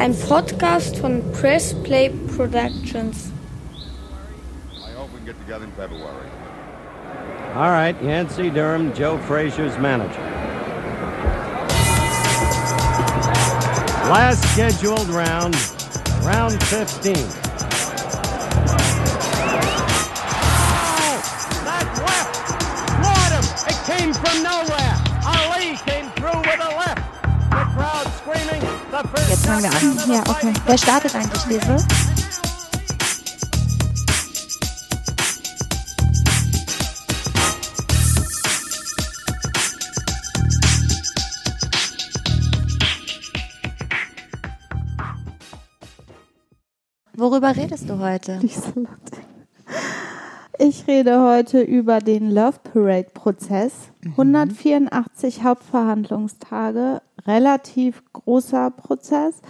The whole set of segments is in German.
Ein Podcast von Press Play Productions. I hope we can get together in February. All right, Yancey Durham, Joe Frazier's manager. Last scheduled round, round 15. fangen wir an. Ja, okay. Wer startet eigentlich, Lese? Worüber redest du heute? Laut. Ich rede heute über den Love Parade Prozess. 184 Hauptverhandlungstage, relativ großer Prozess,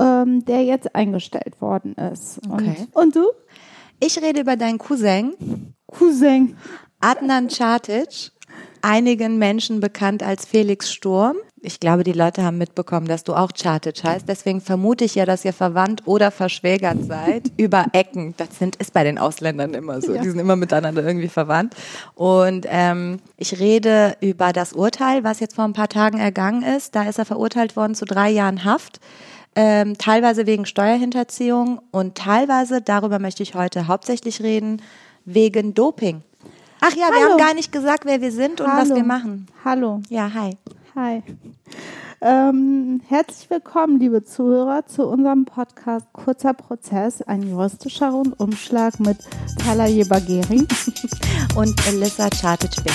ähm, der jetzt eingestellt worden ist. Okay. Und, und du? Ich rede über deinen Cousin, Cousin. Adnan Čatic, einigen Menschen bekannt als Felix Sturm. Ich glaube, die Leute haben mitbekommen, dass du auch Čatic heißt. Deswegen vermute ich ja, dass ihr verwandt oder verschwägert seid über Ecken. Das sind, ist bei den Ausländern immer so. Ja. Die sind immer miteinander irgendwie verwandt. Und ähm, ich rede über das Urteil, was jetzt vor ein paar Tagen ergangen ist. Da ist er verurteilt worden zu drei Jahren Haft. Ähm, teilweise wegen Steuerhinterziehung und teilweise, darüber möchte ich heute hauptsächlich reden, wegen Doping. Ach ja, wir Hallo. haben gar nicht gesagt, wer wir sind und was Hallo. wir machen. Hallo. Ja, hi. Hi. Ähm, herzlich willkommen, liebe Zuhörer, zu unserem Podcast Kurzer Prozess, ein juristischer Rundumschlag mit Talaye Bagheri. Und Elissa Čatic-Bing.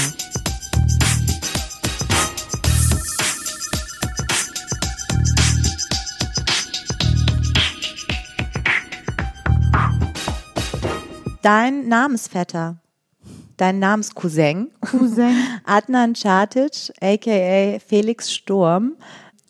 Dein Namensvetter, dein Namenscousin, Cousin. Adnan Čatic, aka Felix Sturm,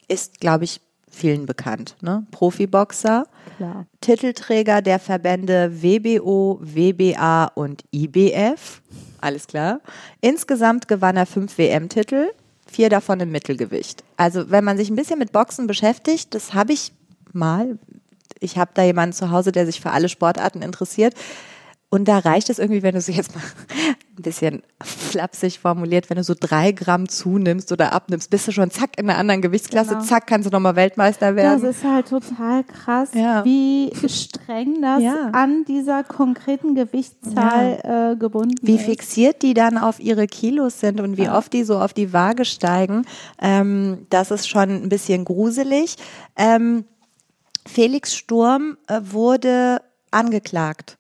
ist, glaube ich, vielen bekannt. Ne? Profiboxer, Klar. Titelträger der Verbände WBO, WBA und IBF. Alles klar. Insgesamt gewann er fünf WM-Titel, vier davon im Mittelgewicht. Also wenn man sich ein bisschen mit Boxen beschäftigt, das habe ich mal. Ich habe da jemanden zu Hause, der sich für alle Sportarten interessiert. Und da reicht es irgendwie, wenn du sie jetzt mal ein bisschen flapsig formuliert, wenn du so drei Gramm zunimmst oder abnimmst, bist du schon zack in einer anderen Gewichtsklasse, Genau. zack, kannst du nochmal Weltmeister Das werden. ist halt total krass, Ja. wie streng das Ja. an dieser konkreten Gewichtszahl äh, gebunden wie ist. fixiert die dann auf ihre Kilos sind und wie oft die so auf die Waage steigen, ähm, das ist schon ein bisschen gruselig. Ähm, Felix Sturm äh, wurde angeklagt,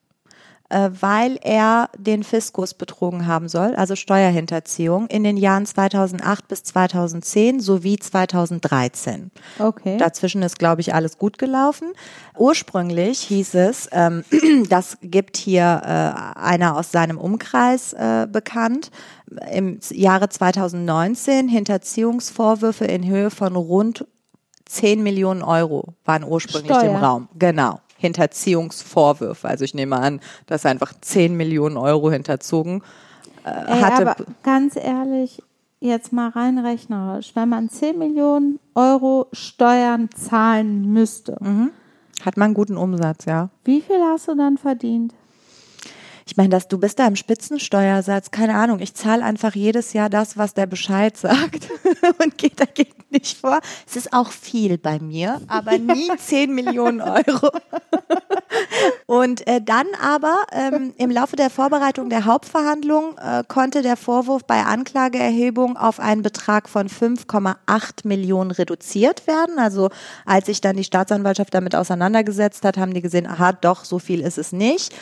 äh, weil er den Fiskus betrogen haben soll, also Steuerhinterziehung, in den Jahren 2008 bis 2010 sowie 2013. Okay. Dazwischen ist, glaube ich, alles gut gelaufen. Ursprünglich hieß es, ähm, das gibt hier äh, einer aus seinem Umkreis äh, bekannt, im Jahre 2019 Hinterziehungsvorwürfe in Höhe von rund 10 Millionen Euro waren ursprünglich im Steuer. Raum. Genau. Hinterziehungsvorwürfe. Also ich nehme an, dass er einfach 10 Millionen Euro hinterzogen äh, Ey, hatte. aber ganz ehrlich, jetzt mal rein rechnerisch, wenn man 10 Millionen Euro Steuern zahlen müsste, Mhm. Hat man einen guten Umsatz, ja. wie viel hast du dann verdient? Ich meine, dass du bist da im Spitzensteuersatz, keine Ahnung. Ich zahle einfach jedes Jahr das, was der Bescheid sagt und gehe dagegen nicht vor. Es ist auch viel bei mir, aber nie 10 Millionen Euro. Und äh, dann aber ähm, im Laufe der Vorbereitung der Hauptverhandlung äh, konnte der Vorwurf bei Anklageerhebung auf einen Betrag von 5,8 Millionen reduziert werden. Also als sich dann die Staatsanwaltschaft damit auseinandergesetzt hat, haben die gesehen, aha, doch, so viel ist es nicht.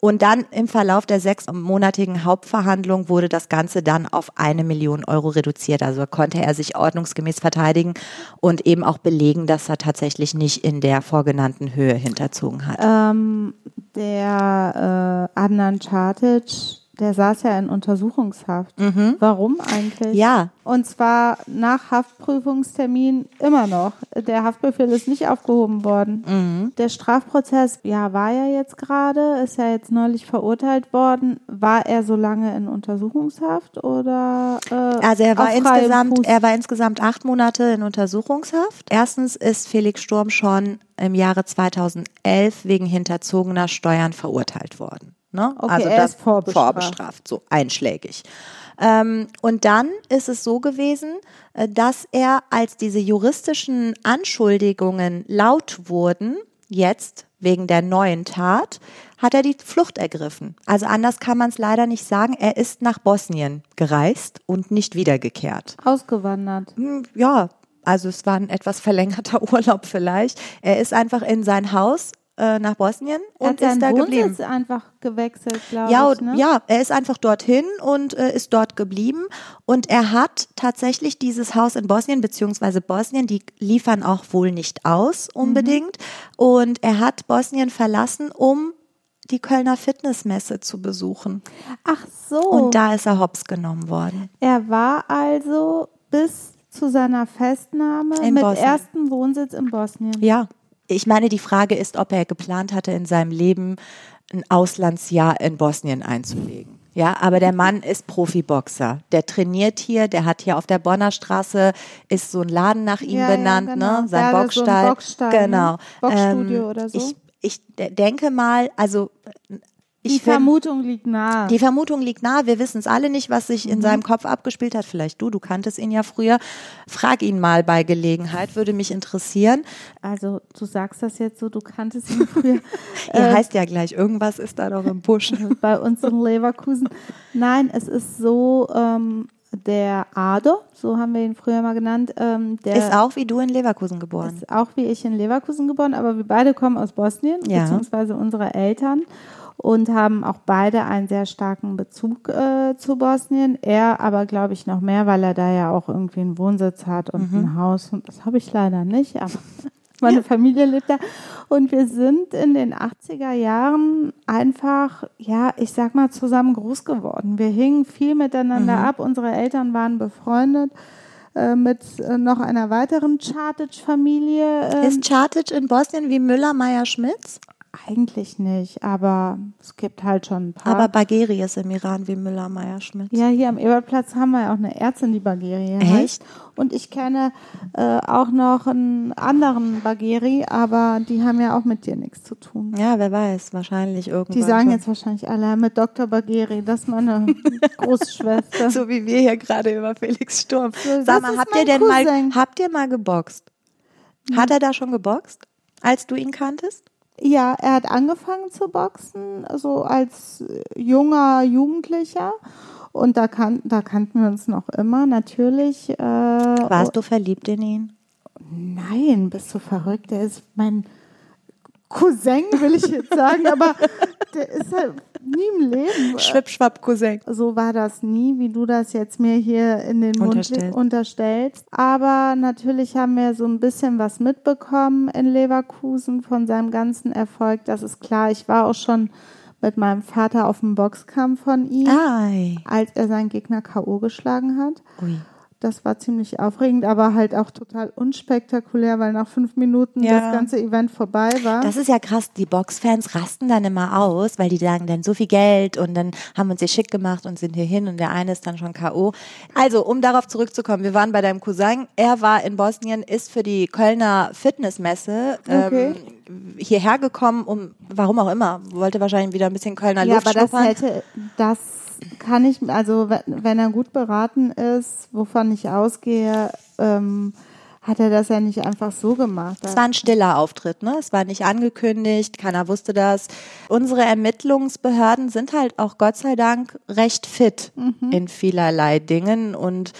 Und dann im Verlauf der sechsmonatigen Hauptverhandlung wurde das Ganze dann auf eine Million Euro reduziert. Also konnte er sich ordnungsgemäß verteidigen und eben auch belegen, dass er tatsächlich nicht in der vorgenannten Höhe hinterzogen hat. Ähm, der äh, Adnan Čatic, der saß ja in Untersuchungshaft. Warum eigentlich? Mhm. Ja. Und zwar nach Haftprüfungstermin immer noch. Der Haftbefehl ist nicht aufgehoben worden. Mhm. Der Strafprozess, ja, war ja jetzt gerade, ist ja jetzt neulich verurteilt worden. War er so lange in Untersuchungshaft oder? Äh, Also er war insgesamt, Fuß? er war insgesamt acht Monate in Untersuchungshaft. Erstens ist Felix Sturm schon im Jahre 2011 wegen hinterzogener Steuern verurteilt worden. Ne? Okay, also das ist vorbestraft. vorbestraft, so einschlägig. Ähm, und dann ist es so gewesen, äh, dass er, als diese juristischen Anschuldigungen laut wurden, jetzt wegen der neuen Tat, hat er die Flucht ergriffen. Also anders kann man es leider nicht sagen. Er ist nach Bosnien gereist und nicht wiedergekehrt. Ausgewandert. Hm, Ja, also es war ein etwas verlängerter Urlaub vielleicht. Er ist einfach in sein Haus äh, nach Bosnien und ist da Wohnsitz geblieben. einfach gewechselt, glaube Ja, ich. Ne? ja, er ist einfach dorthin und äh, ist dort geblieben. Und er hat tatsächlich dieses Haus in Bosnien, beziehungsweise Bosnien, die liefern auch wohl nicht aus unbedingt. Und er hat Bosnien verlassen, um die Kölner Fitnessmesse zu besuchen. Ach so. Und da ist er hops genommen worden. Er war also bis zu seiner Festnahme In mit Bosnien. ersten Wohnsitz in Bosnien. Ja. Ich meine, die Frage ist, ob er geplant hatte, in seinem Leben ein Auslandsjahr in Bosnien einzulegen. Ja, aber der Mann ist Profiboxer. Der trainiert hier, der hat hier auf der Bonner Straße, ist so ein Laden nach ihm Ja, ja, benannt, genau. ne? Sein Der hatte so Boxstall. Boxstall, ne? genau. Boxstudio oder so. Ich, ich de- denke mal, also ich Die find- Vermutung liegt nahe. die Vermutung liegt nahe, wir wissen es alle nicht, was sich Mhm. in seinem Kopf abgespielt hat. Vielleicht du, du kanntest ihn ja früher. Frag ihn mal bei Gelegenheit, würde mich interessieren. also du sagst das jetzt so, du kanntest ihn früher Er Äh, heißt ja gleich, irgendwas ist da doch im Busch. bei uns in Leverkusen. Nein, es ist so, ähm, der Ado, so haben wir ihn früher mal genannt, ähm, der Ist auch wie du in Leverkusen geboren. ist auch wie ich in Leverkusen geboren, aber wir beide kommen aus Bosnien, Ja. beziehungsweise unsere Eltern und haben auch beide einen sehr starken Bezug äh, zu Bosnien. Er aber, glaube ich, noch mehr, weil er da ja auch irgendwie einen Wohnsitz hat und Mhm. ein Haus. Und das habe ich leider nicht, aber meine Familie lebt da. Und wir sind in den 80er Jahren einfach, ja, ich sag mal, zusammen groß geworden. Wir hingen viel miteinander Mhm. ab. Unsere Eltern waren befreundet äh, mit äh, noch einer weiteren Chartage-Familie. ähm, Ist Chartage in Bosnien wie Müller, Meyer, Schmitz? Eigentlich nicht, aber es gibt halt schon ein paar. Aber Bagheri ist im Iran wie Müller, Meyer, Schmitz. ja, hier am Ebertplatz haben wir ja auch eine Ärztin, die Bagheri heißt. Echt? Und ich kenne äh, auch noch einen anderen Bagheri, aber die haben ja auch mit dir nichts zu tun. Ja, wer weiß, wahrscheinlich irgendwann. Die sagen schon. jetzt wahrscheinlich alle mit Dr. Bagheri, das ist meine Großschwester. so wie wir hier gerade über Felix Sturm. das Sag mal, habt ihr denn mal, Cousin. habt ihr mal geboxt? Hat er da schon geboxt, als du ihn kanntest? Ja, er hat angefangen zu boxen, so als äh, junger Jugendlicher. Und da, kan da kannten wir uns noch immer, natürlich. Äh, Warst du verliebt in ihn? Nein, bist du verrückt? Der ist mein Cousin, will ich jetzt sagen, aber der ist halt nie im Leben. Schwippschwapp, Cousin. So war das nie, wie du das jetzt mir hier in den Mund Unterstellst. unterstellst. Aber natürlich haben wir so ein bisschen was mitbekommen in Leverkusen von seinem ganzen Erfolg. Das ist klar. Ich war auch schon mit meinem Vater auf dem Boxkampf von ihm, Ei. als er seinen Gegner K.O. geschlagen hat. Ui. Das war ziemlich aufregend, aber halt auch total unspektakulär, weil nach fünf Minuten Ja. das ganze Event vorbei war. Das ist ja krass. Die Boxfans rasten dann immer aus, weil die sagen dann so viel Geld und dann haben wir uns hier schick gemacht und sind hier hin und der eine ist dann schon K.O. Also, um darauf zurückzukommen, wir waren bei deinem Cousin. Er war in Bosnien, ist für die Kölner Fitnessmesse Okay. ähm, hierher gekommen, um, warum auch immer, wollte wahrscheinlich wieder ein bisschen Kölner ja, Luft aber das schnuppern. hätte, das kann ich, also wenn- er gut beraten ist, wovon ich ausgehe, ähm, hat er das ja nicht einfach so gemacht. Es war ein stiller Auftritt, ne? Es war nicht angekündigt, keiner wusste das. Unsere Ermittlungsbehörden sind halt auch Gott sei Dank recht fit Mhm. in vielerlei Dingen und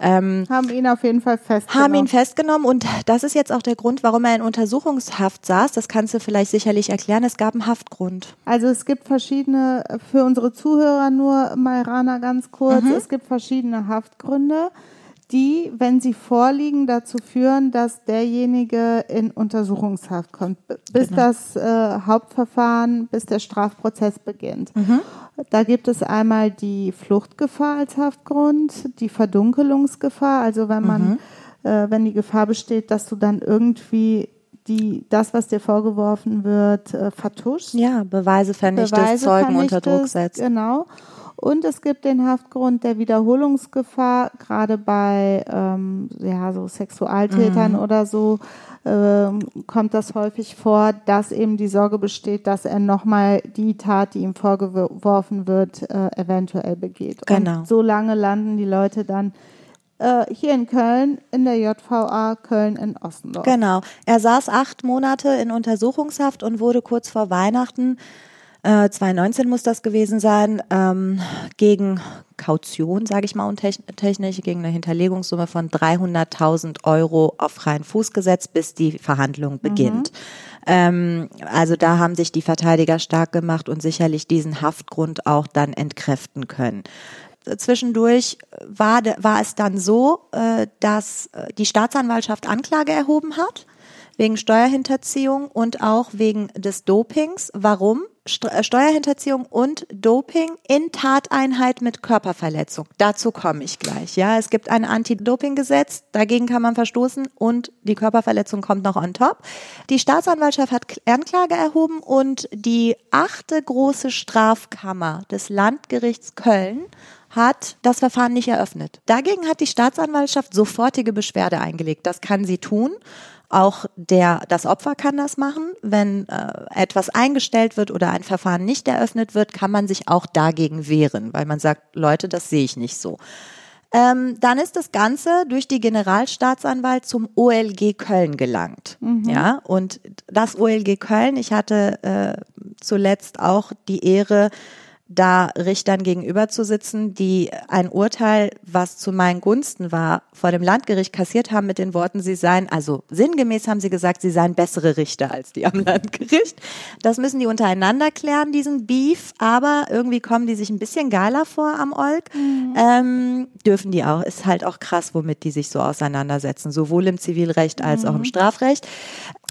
ähm, haben ihn auf jeden Fall festgenommen. haben ihn festgenommen und das ist jetzt auch der Grund, warum er in Untersuchungshaft saß. Das kannst du vielleicht sicherlich erklären. Es gab einen Haftgrund. Also es gibt verschiedene, für unsere Zuhörer nur, Mairana ganz kurz, Mhm. es gibt verschiedene Haftgründe. Die, wenn sie vorliegen, dazu führen, dass derjenige in Untersuchungshaft kommt, bis Genau. das äh, Hauptverfahren, bis der Strafprozess beginnt. Da gibt es einmal die Fluchtgefahr als Haftgrund, die Verdunkelungsgefahr, also wenn man, äh, wenn die Gefahr besteht, dass du dann irgendwie die, das, was dir vorgeworfen wird, äh, vertuschst. Ja, Beweise vernichtest, Beweise Zeugen unter vernichtest, Druck setzt. Genau. Und es gibt den Haftgrund der Wiederholungsgefahr, gerade bei ähm, ja, so Sexualtätern Mhm. oder so ähm, kommt das häufig vor, dass eben die Sorge besteht, dass er nochmal die Tat, die ihm vorgeworfen wird, äh, eventuell begeht. Genau. Und so lange landen die Leute dann äh, hier in Köln, in der JVA Köln in Ostendorf. Genau. Er saß acht Monate in Untersuchungshaft und wurde kurz vor Weihnachten, äh, 2019 muss das gewesen sein, ähm, gegen Kaution, sage ich mal untechnisch, gegen eine Hinterlegungssumme von 300.000 Euro auf freien Fuß gesetzt, bis die Verhandlung beginnt. Ähm, also da haben sich die Verteidiger stark gemacht und sicherlich diesen Haftgrund auch dann entkräften können. Zwischendurch war, war es dann so, äh, dass äh, die Staatsanwaltschaft Anklage erhoben hat wegen Steuerhinterziehung und auch wegen des Dopings. Warum? St äh, Steuerhinterziehung und Doping in Tateinheit mit Körperverletzung. Dazu komme ich gleich. Ja, es gibt ein Anti-Doping-Gesetz, dagegen kann man verstoßen und die Körperverletzung kommt noch on top. Die Staatsanwaltschaft hat Anklage erhoben und die achte große Strafkammer des Landgerichts Köln hat das Verfahren nicht eröffnet. Dagegen hat die Staatsanwaltschaft sofortige Beschwerde eingelegt. Das kann sie tun. Auch der, das Opfer kann das machen. Wenn äh, etwas eingestellt wird oder ein Verfahren nicht eröffnet wird, kann man sich auch dagegen wehren, weil man sagt, Leute, das sehe ich nicht so. Ähm, dann ist das Ganze durch die Generalstaatsanwalt zum OLG Köln gelangt. Ja, und das OLG Köln, ich hatte äh, zuletzt auch die Ehre, da Richtern gegenüber zu sitzen, die ein Urteil, was zu meinen Gunsten war, vor dem Landgericht kassiert haben mit den Worten, sie seien, also sinngemäß haben sie gesagt, sie seien bessere Richter als die am Landgericht. Das müssen die untereinander klären, diesen Beef, aber irgendwie kommen die sich ein bisschen geiler vor am Olk. Ähm, dürfen die auch, ist halt auch krass, womit die sich so auseinandersetzen, sowohl im Zivilrecht als auch im Strafrecht.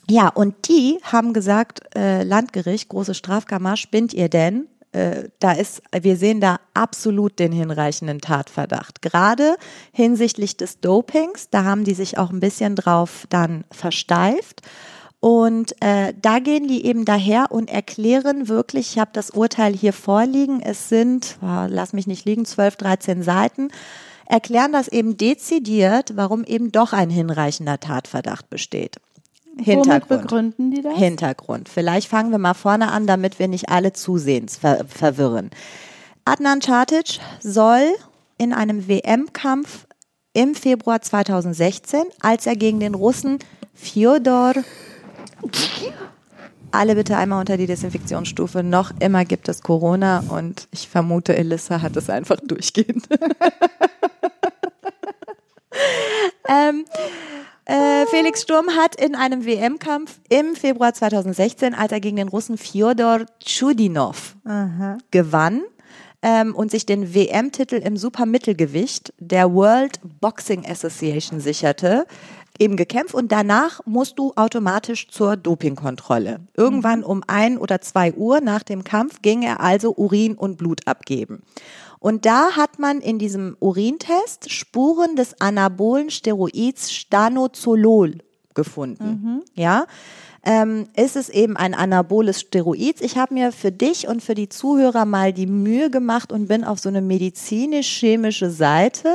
Ja, und die haben gesagt, äh, Landgericht, große Strafkammer, spinnt ihr denn? Äh, da ist, wir sehen da absolut den hinreichenden Tatverdacht. Gerade hinsichtlich des Dopings, da haben die sich auch ein bisschen drauf dann versteift. Und äh, da gehen die eben daher und erklären wirklich, ich habe das Urteil hier vorliegen, es sind, oh, lass mich nicht liegen, 12, 13 Seiten, erklären das eben dezidiert, warum eben doch ein hinreichender Tatverdacht besteht. Womit begründen die das? Hintergrund. Vielleicht fangen wir mal vorne an, damit wir nicht alle zusehends ver verwirren. Adnan Čatic soll in einem WM-Kampf im Februar 2016, als er gegen den Russen Fjodor alle bitte einmal unter die Desinfektionsstufe. Noch immer gibt es Corona und ich vermute, Elissa hat es einfach durchgehend. ähm, äh, Felix Sturm hat in einem WM-Kampf im Februar 2016, als er gegen den Russen Fjodor Chudinov gewann ähm, und sich den WM-Titel im Supermittelgewicht der World Boxing Association sicherte, eben gekämpft und danach musst du automatisch zur Dopingkontrolle. Irgendwann um ein oder zwei Uhr nach dem Kampf ging er also Urin und Blut abgeben. Und da hat man in diesem Urintest Spuren des anabolen Steroids Stanozolol gefunden. Ja, ähm, ist es eben ein anaboles Steroid. Ich habe mir für dich und für die Zuhörer mal die Mühe gemacht und bin auf so eine medizinisch-chemische Seite,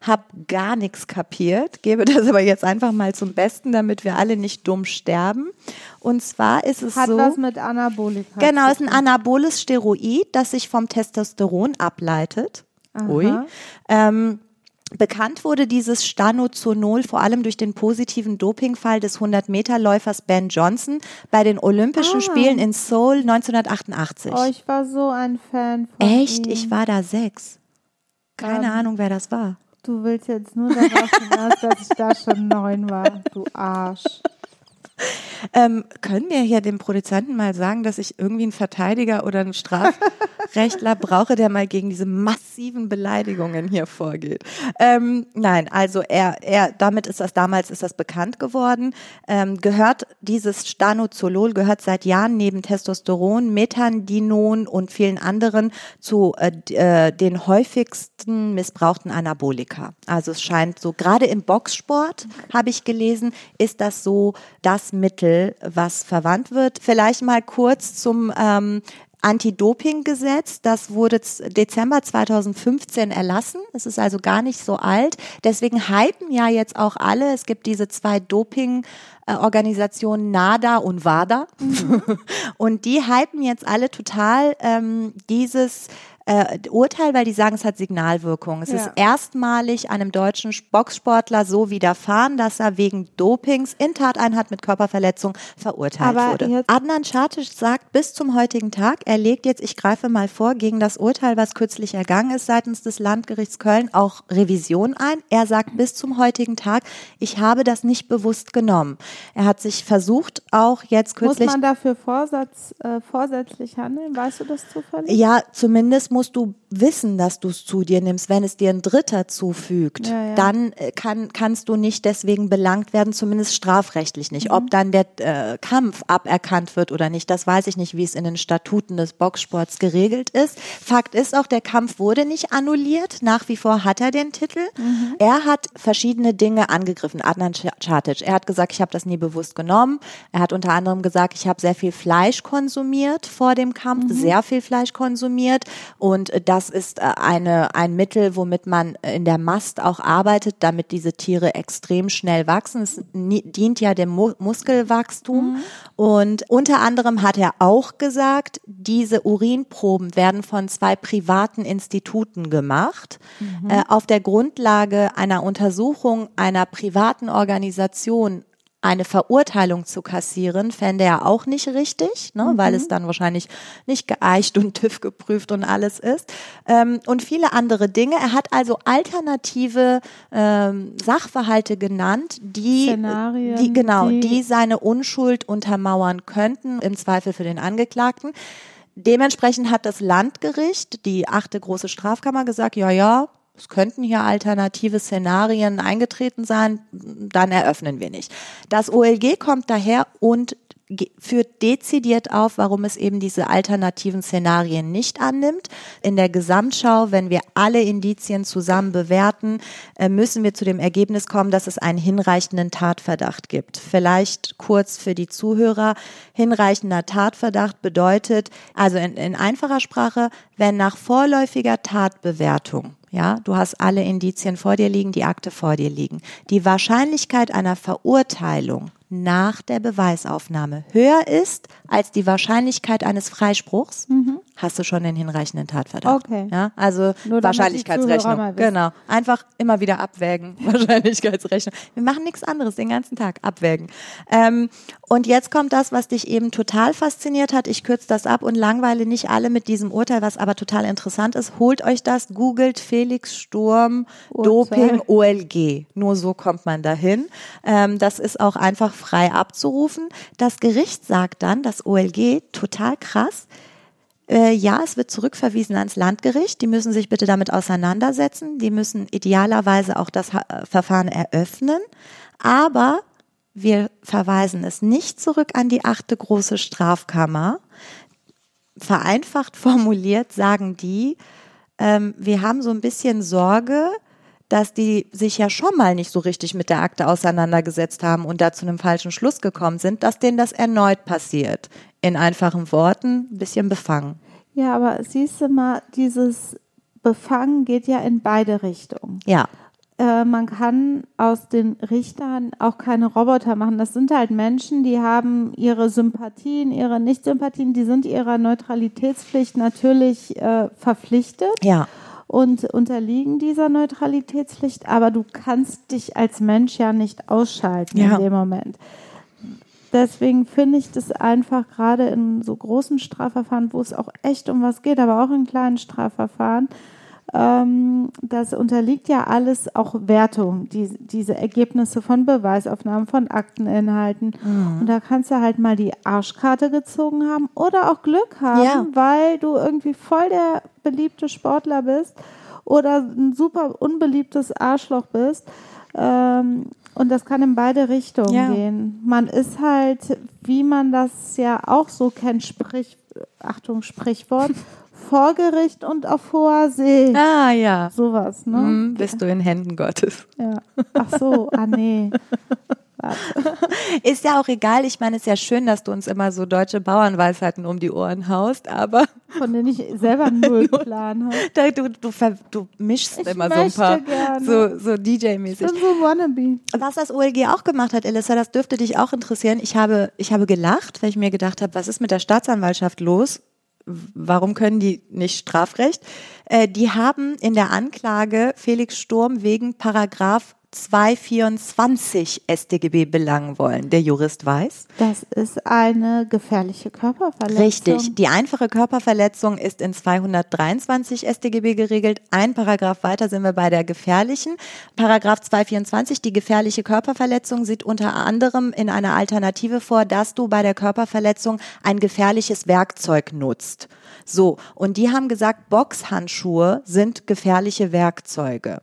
habe gar nichts kapiert, gebe das aber jetzt einfach mal zum Besten, damit wir alle nicht dumm sterben. Und zwar ist es Hat so. was mit Anabolika Genau, zu ist ein anaboles Steroid, das sich vom Testosteron ableitet. Ui. Ähm, bekannt wurde dieses Stanozolol vor allem durch den positiven Dopingfall des 100-Meter-Läufers Ben Johnson bei den Olympischen Spielen in Seoul 1988. Oh, ich war so ein Fan von Echt? ihm. Ich war da sechs. Keine Ahnung, wer das war. Du willst jetzt nur darauf hinaus, dass ich da schon neun war, du Arsch. Ähm, können wir hier dem Produzenten mal sagen, dass ich irgendwie einen Verteidiger oder einen Strafrechtler brauche, der mal gegen diese massiven Beleidigungen hier vorgeht? Ähm, nein, also er, er, damit ist das damals ist das bekannt geworden. Ähm, gehört dieses Stanozolol gehört seit Jahren neben Testosteron, Methandinon und vielen anderen zu äh, äh, den häufigsten missbrauchten Anabolika. Also es scheint so gerade im Boxsport habe ich gelesen, ist das so das Mittel, was verwandt wird. Vielleicht mal kurz zum ähm, Anti-Doping-Gesetz, das wurde Dezember 2015 erlassen. Es ist also gar nicht so alt. Deswegen hypen ja jetzt auch alle. Es gibt diese zwei Doping- Organisationen NADA und WADA. Mhm. und die hypen jetzt alle total ähm, dieses äh, Urteil, weil die sagen, es hat Signalwirkung. Es ja. ist erstmalig einem deutschen Boxsportler so widerfahren, dass er wegen Dopings in Tateinheit mit Körperverletzung verurteilt Aber wurde. Adnan Čatic sagt bis zum heutigen Tag, er legt jetzt, ich greife mal vor, gegen das Urteil, was kürzlich ergangen ist seitens des Landgerichts Köln, auch Revision ein. Er sagt bis zum heutigen Tag, ich habe das nicht bewusst genommen. Er hat sich versucht, auch jetzt kürzlich. Muss man dafür Vorsatz, äh, vorsätzlich handeln? Weißt du das zufällig? Ja, zumindest musst du wissen, dass du es zu dir nimmst. Wenn es dir ein Dritter zufügt, ja, ja. dann äh, kann, kannst du nicht deswegen belangt werden, zumindest strafrechtlich nicht. Mhm. Ob dann der äh, Kampf aberkannt wird oder nicht, das weiß ich nicht, wie es in den Statuten des Boxsports geregelt ist. Fakt ist auch, der Kampf wurde nicht annulliert. Nach wie vor hat er den Titel. Mhm. Er hat verschiedene Dinge angegriffen. Adnan Čatic. Er hat gesagt, ich habe das nie bewusst genommen. Er hat unter anderem gesagt, ich habe sehr viel Fleisch konsumiert vor dem Kampf, mhm. sehr viel Fleisch konsumiert und das ist äh, eine, ein Mittel, womit man in der Mast auch arbeitet, damit diese Tiere extrem schnell wachsen. Es dient ja dem Muskelwachstum. Mhm. Und unter anderem hat er auch gesagt, diese Urinproben werden von zwei privaten Instituten gemacht, mhm. äh, auf der Grundlage einer Untersuchung einer privaten Organisation eine Verurteilung zu kassieren, fände er auch nicht richtig, ne, mhm. weil es dann wahrscheinlich nicht geeicht und TÜV geprüft und alles ist. Ähm, und viele andere Dinge. Er hat also alternative ähm, Sachverhalte genannt, die, Szenarien, die genau, die, die seine Unschuld untermauern könnten, im Zweifel für den Angeklagten. Dementsprechend hat das Landgericht, die achte große Strafkammer, gesagt, ja, ja, es könnten hier alternative Szenarien eingetreten sein, dann eröffnen wir nicht. Das OLG kommt daher und führt dezidiert auf, warum es eben diese alternativen Szenarien nicht annimmt. In der Gesamtschau, wenn wir alle Indizien zusammen bewerten, äh, müssen wir zu dem Ergebnis kommen, dass es einen hinreichenden Tatverdacht gibt. Vielleicht kurz für die Zuhörer. Hinreichender Tatverdacht bedeutet, also in, in einfacher Sprache, wenn nach vorläufiger Tatbewertung ja, du hast alle Indizien vor dir liegen, die Akte vor dir liegen. Die Wahrscheinlichkeit einer Verurteilung nach der Beweisaufnahme höher ist als die Wahrscheinlichkeit eines Freispruchs, mhm. Hast du schon den hinreichenden Tatverdacht. Okay. Ja, also Nur Wahrscheinlichkeitsrechnung. Genau. Einfach immer wieder abwägen. Wahrscheinlichkeitsrechnung. Wir machen nichts anderes den ganzen Tag. Abwägen. Ähm, und jetzt kommt das, was dich eben total fasziniert hat. Ich kürze das ab und langweile nicht alle mit diesem Urteil, was aber total interessant ist. Holt euch das, googelt Felix Sturm, Urteil. Doping, OLG. Nur so kommt man dahin. Ähm, das ist auch einfach frei abzurufen. Das Gericht sagt dann, das OLG, total krass, äh, ja, es wird zurückverwiesen ans Landgericht. Die müssen sich bitte damit auseinandersetzen. Die müssen idealerweise auch das ha äh, Verfahren eröffnen. Aber wir verweisen es nicht zurück an die achte große Strafkammer. Vereinfacht formuliert sagen die, ähm, wir haben so ein bisschen Sorge, dass die sich ja schon mal nicht so richtig mit der Akte auseinandergesetzt haben und da zu einem falschen Schluss gekommen sind, dass denen das erneut passiert. In einfachen Worten, ein bisschen befangen. Ja, aber siehst du mal, dieses Befangen geht ja in beide Richtungen. Ja. Äh, man kann aus den Richtern auch keine Roboter machen. Das sind halt Menschen, die haben ihre Sympathien, ihre Nicht-Sympathien, die sind ihrer Neutralitätspflicht natürlich äh, verpflichtet. Ja und unterliegen dieser Neutralitätspflicht, aber du kannst dich als Mensch ja nicht ausschalten ja. in dem Moment. Deswegen finde ich das einfach gerade in so großen Strafverfahren, wo es auch echt um was geht, aber auch in kleinen Strafverfahren, ähm, das unterliegt ja alles auch Wertung, die, diese Ergebnisse von Beweisaufnahmen, von Akteninhalten. Mhm. Und da kannst du halt mal die Arschkarte gezogen haben oder auch Glück haben, Ja. weil du irgendwie voll der beliebte Sportler bist oder ein super unbeliebtes Arschloch bist. Ähm, und das kann in beide Richtungen Ja. gehen. Man ist halt, wie man das ja auch so kennt, sprich, Achtung, Sprichwort, vor Gericht und auf hoher See. Ah ja. Sowas, ne? Hm, bist du in Händen Gottes. Ja. Ach so, ah nee. Ist ja auch egal. Ich meine, es ist ja schön, dass du uns immer so deutsche Bauernweisheiten um die Ohren haust, aber Von denen ich selber null Plan habe. du, du, du mischst Ich immer so ein paar, gerne. so, so DJ-mäßig. so wannabe. Was das OLG auch gemacht hat, Elissa, das dürfte dich auch interessieren. Ich habe, ich habe gelacht, weil ich mir gedacht habe, was ist mit der Staatsanwaltschaft los? Warum können die nicht Strafrecht? Äh, die haben in der Anklage Felix Sturm wegen Paragraph 224 StGB belangen wollen. Der Jurist weiß. Das ist eine gefährliche Körperverletzung. Richtig. Die einfache Körperverletzung ist in 223 StGB geregelt. Ein Paragraph weiter sind wir bei der gefährlichen. Paragraph 224, die gefährliche Körperverletzung, sieht unter anderem in einer Alternative vor, dass du bei der Körperverletzung ein gefährliches Werkzeug nutzt. So. Und die haben gesagt, Boxhandschuhe sind gefährliche Werkzeuge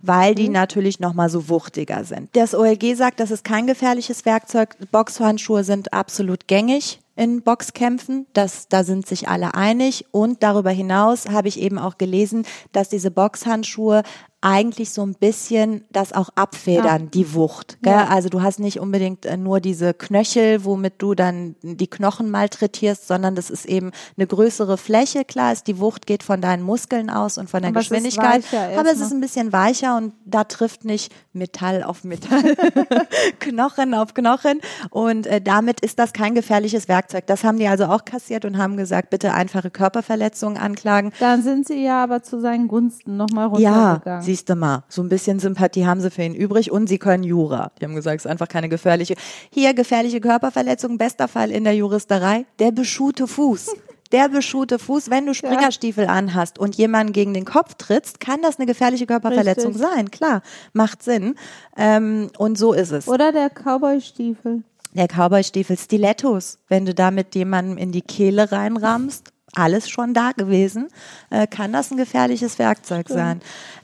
weil die natürlich nochmal so wuchtiger sind. Das OLG sagt, das ist kein gefährliches Werkzeug. Boxhandschuhe sind absolut gängig in Boxkämpfen. Das, da sind sich alle einig. Und darüber hinaus habe ich eben auch gelesen, dass diese Boxhandschuhe eigentlich so ein bisschen das auch abfedern, die Wucht. Gell? Ja. Also du hast nicht unbedingt äh, nur diese Knöchel, womit du dann die Knochen malträtierst, sondern das ist eben eine größere Fläche. Klar ist, die Wucht geht von deinen Muskeln aus und von der Aber es Geschwindigkeit. weicher aber es ist ein bisschen weicher und da trifft nicht Metall auf Metall, Knochen auf Knochen. Und äh, damit ist das kein gefährliches Werkzeug. Das haben die also auch kassiert und haben gesagt, bitte einfache Körperverletzungen anklagen. Dann sind sie ja aber zu seinen Gunsten nochmal Ja, runtergegangen. Siehst du mal. So ein bisschen Sympathie haben sie für ihn übrig und sie können Jura. Die haben gesagt, es ist einfach keine gefährliche. Hier gefährliche Körperverletzung, bester Fall in der Juristerei, der beschuhte Fuß. Der beschuhte Fuß, wenn du Springerstiefel anhast und jemanden gegen den Kopf trittst, kann das eine gefährliche Körperverletzung Richtig. sein. Klar, macht Sinn. Ähm, und so ist es. Oder der Cowboy-Stiefel. Der Cowboy-Stiefel, Stilettos, wenn du damit jemandem in die Kehle reinrammst, alles schon da gewesen, äh, kann das ein gefährliches Werkzeug sein.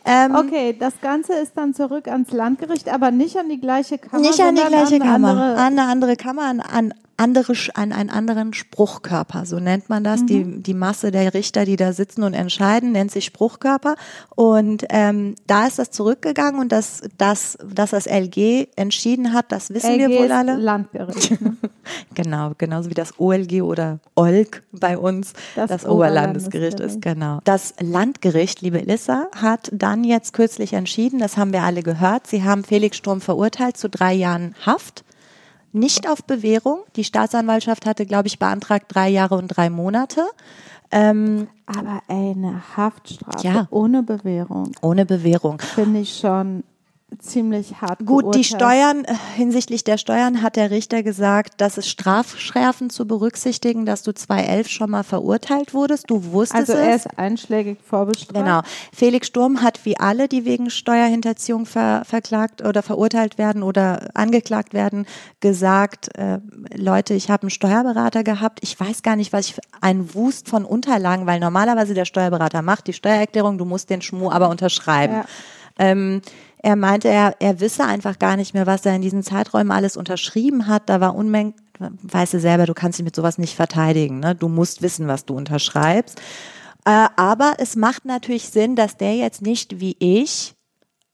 Ähm, Okay, das Ganze ist dann zurück ans Landgericht, aber nicht an die gleiche Kammer. Nicht an die gleiche eine Kammer, andere- an eine andere Kammer, an, an, andere, an einen anderen Spruchkörper, so nennt man das. Die, die Masse der Richter, die da sitzen und entscheiden, nennt sich Spruchkörper. Und ähm, da ist das zurückgegangen und das, das, dass das LG entschieden hat, das wissen LG wir wohl ist alle. Landgericht. ne? Genau, genauso wie das OLG oder OLG bei uns Das das, Oberlandesgericht ist. Genau. Das Landgericht, liebe Elissa, hat dann jetzt kürzlich entschieden, das haben wir alle gehört, sie haben Felix Sturm verurteilt zu drei Jahren Haft. Nicht auf Bewährung. Die Staatsanwaltschaft hatte, glaube ich, beantragt drei Jahre und drei Monate. Ähm, aber eine Haftstrafe Ja. ohne Bewährung ohne Bewährung. finde ich schon ziemlich hart Gut, die geurteilt. Steuern, äh, hinsichtlich der Steuern hat der Richter gesagt, dass es Strafschärfen zu berücksichtigen, dass du 2011 schon mal verurteilt wurdest. Du wusstest Also es. er ist einschlägig vorbestraft. Genau. Felix Sturm hat wie alle, die wegen Steuerhinterziehung ver verklagt oder verurteilt werden oder angeklagt werden, gesagt, äh, Leute, ich habe einen Steuerberater gehabt. Ich weiß gar nicht, was ich einen Wust von Unterlagen, weil normalerweise der Steuerberater macht die Steuererklärung, du musst den Schmuh aber unterschreiben. Ja. Ähm, er meinte, er, er wisse einfach gar nicht mehr, was er in diesen Zeiträumen alles unterschrieben hat. Da war Unmengen, weißt du selber, du kannst dich mit sowas nicht verteidigen. Ne? Du musst wissen, was du unterschreibst. Äh, aber es macht natürlich Sinn, dass der jetzt nicht wie ich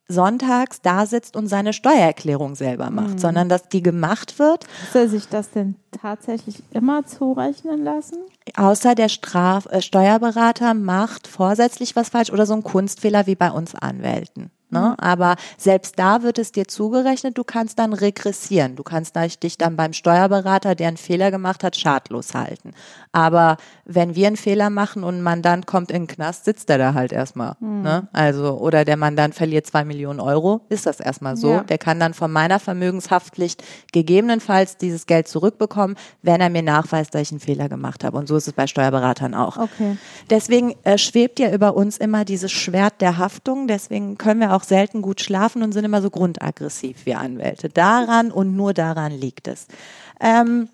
sonntags da sitzt und seine Steuererklärung selber macht, sondern dass die gemacht wird, er sich das denn tatsächlich immer zurechnen lassen? außer der Straf äh, Steuerberater macht vorsätzlich was falsch oder so ein Kunstfehler wie bei uns Anwälten. Ne? Aber selbst da wird es dir zugerechnet, du kannst dann regressieren. Du kannst dich dann beim Steuerberater, der einen Fehler gemacht hat, schadlos halten. Aber wenn wir einen Fehler machen und ein Mandant kommt in den Knast, sitzt der da halt erstmal. Hm. Ne? Also, oder der Mandant verliert zwei Millionen Euro, ist das erstmal so. Ja. Der kann dann von meiner Vermögenshaftpflicht gegebenenfalls dieses Geld zurückbekommen, wenn er mir nachweist, dass ich einen Fehler gemacht habe. Und so ist es bei Steuerberatern auch. Okay. Deswegen äh, schwebt ja über uns immer dieses Schwert der Haftung. Deswegen können wir auch selten gut schlafen und sind immer so grundaggressiv wie Anwälte. Daran und nur daran liegt es. Ähm,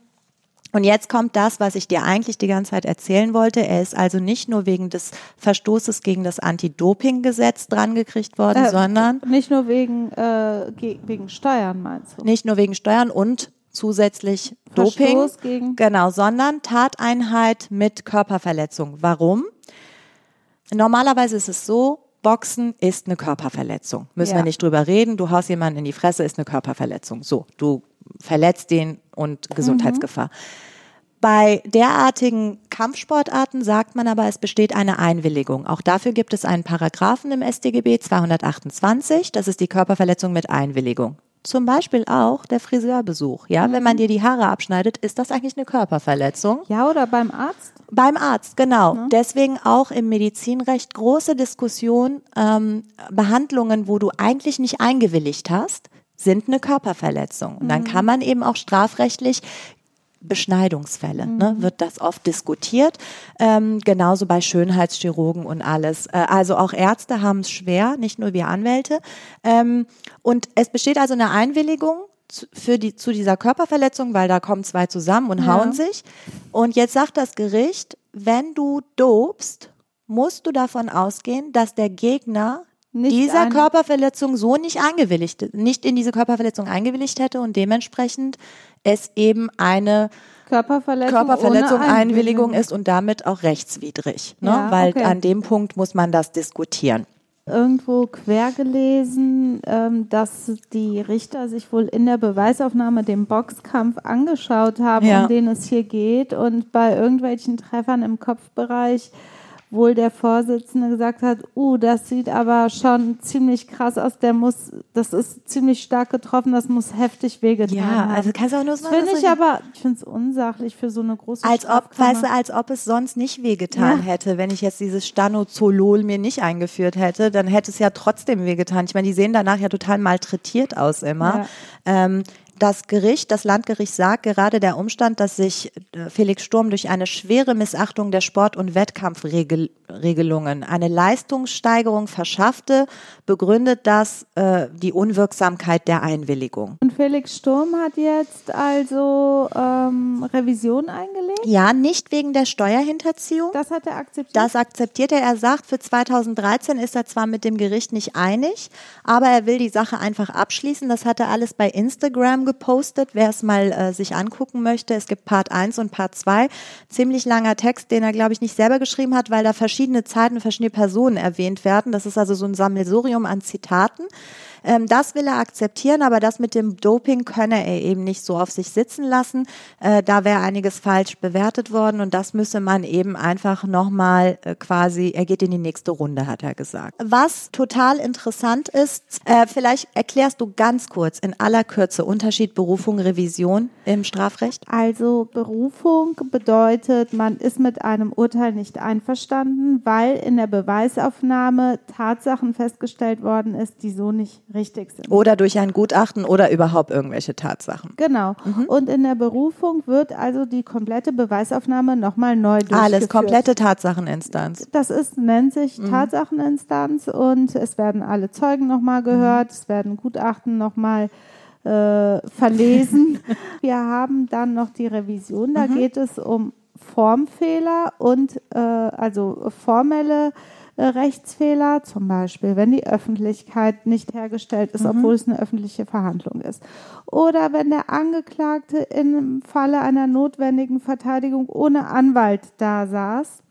und jetzt kommt das, was ich dir eigentlich die ganze Zeit erzählen wollte. Er ist also nicht nur wegen des Verstoßes gegen das Anti-Doping-Gesetz drangekriegt worden, Äh, sondern Nicht nur wegen, äh, ge wegen Steuern, meinst du? nicht nur wegen Steuern und zusätzlich Doping. Verstoß gegen- Genau, sondern Tateinheit mit Körperverletzung. Warum? Normalerweise ist es so, Boxen ist eine Körperverletzung. Müssen Ja. wir nicht drüber reden. Du haust jemanden in die Fresse, ist eine Körperverletzung. So, du verletzt den und Gesundheitsgefahr. Bei derartigen Kampfsportarten sagt man aber, es besteht eine Einwilligung. Auch dafür gibt es einen Paragraphen im StGB 228. Das ist die Körperverletzung mit Einwilligung. Zum Beispiel auch der Friseurbesuch. Ja, wenn man dir die Haare abschneidet, ist das eigentlich eine Körperverletzung? Ja, oder beim Arzt? Beim Arzt, genau. Deswegen auch im Medizinrecht große Diskussion. Ähm, Behandlungen, wo du eigentlich nicht eingewilligt hast, sind eine Körperverletzung. Und dann kann man eben auch strafrechtlich Beschneidungsfälle, ne, wird das oft diskutiert. Ähm, genauso bei Schönheitschirurgen und alles. Äh, also auch Ärzte haben es schwer, nicht nur wir Anwälte. Ähm, und es besteht also eine Einwilligung zu- für die, zu dieser Körperverletzung, weil da kommen zwei zusammen und hauen sich. Und jetzt sagt das Gericht, wenn du dobst, musst du davon ausgehen, dass der Gegner Nicht dieser Körperverletzung so nicht eingewilligt, nicht in diese Körperverletzung eingewilligt hätte und dementsprechend es eben eine Körperverletzung, Körperverletzung Einwilligung ist und damit auch rechtswidrig. Ne? Ja, Weil okay. an dem Punkt muss man das diskutieren. Irgendwo quer gelesen, ähm, dass die Richter sich wohl in der Beweisaufnahme den Boxkampf angeschaut haben, Ja. um den es hier geht und bei irgendwelchen Treffern im Kopfbereich wohl der Vorsitzende gesagt hat, uh, das sieht aber schon ziemlich krass aus, der muss, das ist ziemlich stark getroffen, das muss heftig wehgetan haben. also kannst du auch nur so Das finde ich aber, ich finde es unsachlich für so eine große als ob, weißt du, als ob es sonst nicht wehgetan Ja. hätte. Wenn ich jetzt dieses Stanozolol mir nicht eingeführt hätte, dann hätte es ja trotzdem wehgetan. Ich meine, die sehen danach ja total malträtiert aus immer. Ähm, das Gericht, das Landgericht sagt gerade der Umstand, dass sich äh, Felix Sturm durch eine schwere Missachtung der Sport- und Wettkampfregelungen eine Leistungssteigerung verschaffte, begründet das äh, die Unwirksamkeit der Einwilligung. Und Felix Sturm hat jetzt also ähm, Revision eingelegt. Ja, nicht wegen der Steuerhinterziehung. Das hat er akzeptiert. Das akzeptiert er. Er sagt, für 2013 ist er zwar mit dem Gericht nicht einig, aber er will die Sache einfach abschließen. Das hat er alles bei Instagram gepostet, wer es mal äh, sich angucken möchte. Es gibt Part 1 und Part 2. Ziemlich langer Text, den er, glaube ich, nicht selber geschrieben hat, weil da verschiedene Zeiten, verschiedene Personen erwähnt werden. Das ist also so ein Sammelsurium an Zitaten. Ähm, das will er akzeptieren, aber das mit dem Doping könne er eben nicht so auf sich sitzen lassen. Äh, da wäre einiges falsch bewertet worden und das müsse man eben einfach nochmal äh, quasi, er geht in die nächste Runde, hat er gesagt. Was total interessant ist, äh, vielleicht erklärst du ganz kurz in aller Kürze Unterschied Berufung, Revision im Strafrecht? also Berufung bedeutet, man ist mit einem Urteil nicht einverstanden, weil in der Beweisaufnahme Tatsachen festgestellt worden ist, die so nicht richtig sind. Oder durch ein Gutachten oder überhaupt irgendwelche Tatsachen? Genau. Und in der Berufung wird also die komplette Beweisaufnahme nochmal neu durchgeführt. Alles, komplette Tatsacheninstanz. Das ist, nennt sich Tatsacheninstanz und es werden alle Zeugen nochmal gehört, es werden Gutachten nochmal äh, verlesen. Wir haben dann noch die Revision, da geht es um Formfehler und äh, also formelle äh, Rechtsfehler, zum Beispiel, wenn die Öffentlichkeit nicht hergestellt ist, obwohl es eine öffentliche Verhandlung ist. Oder wenn der Angeklagte im Falle einer notwendigen Verteidigung ohne Anwalt da saß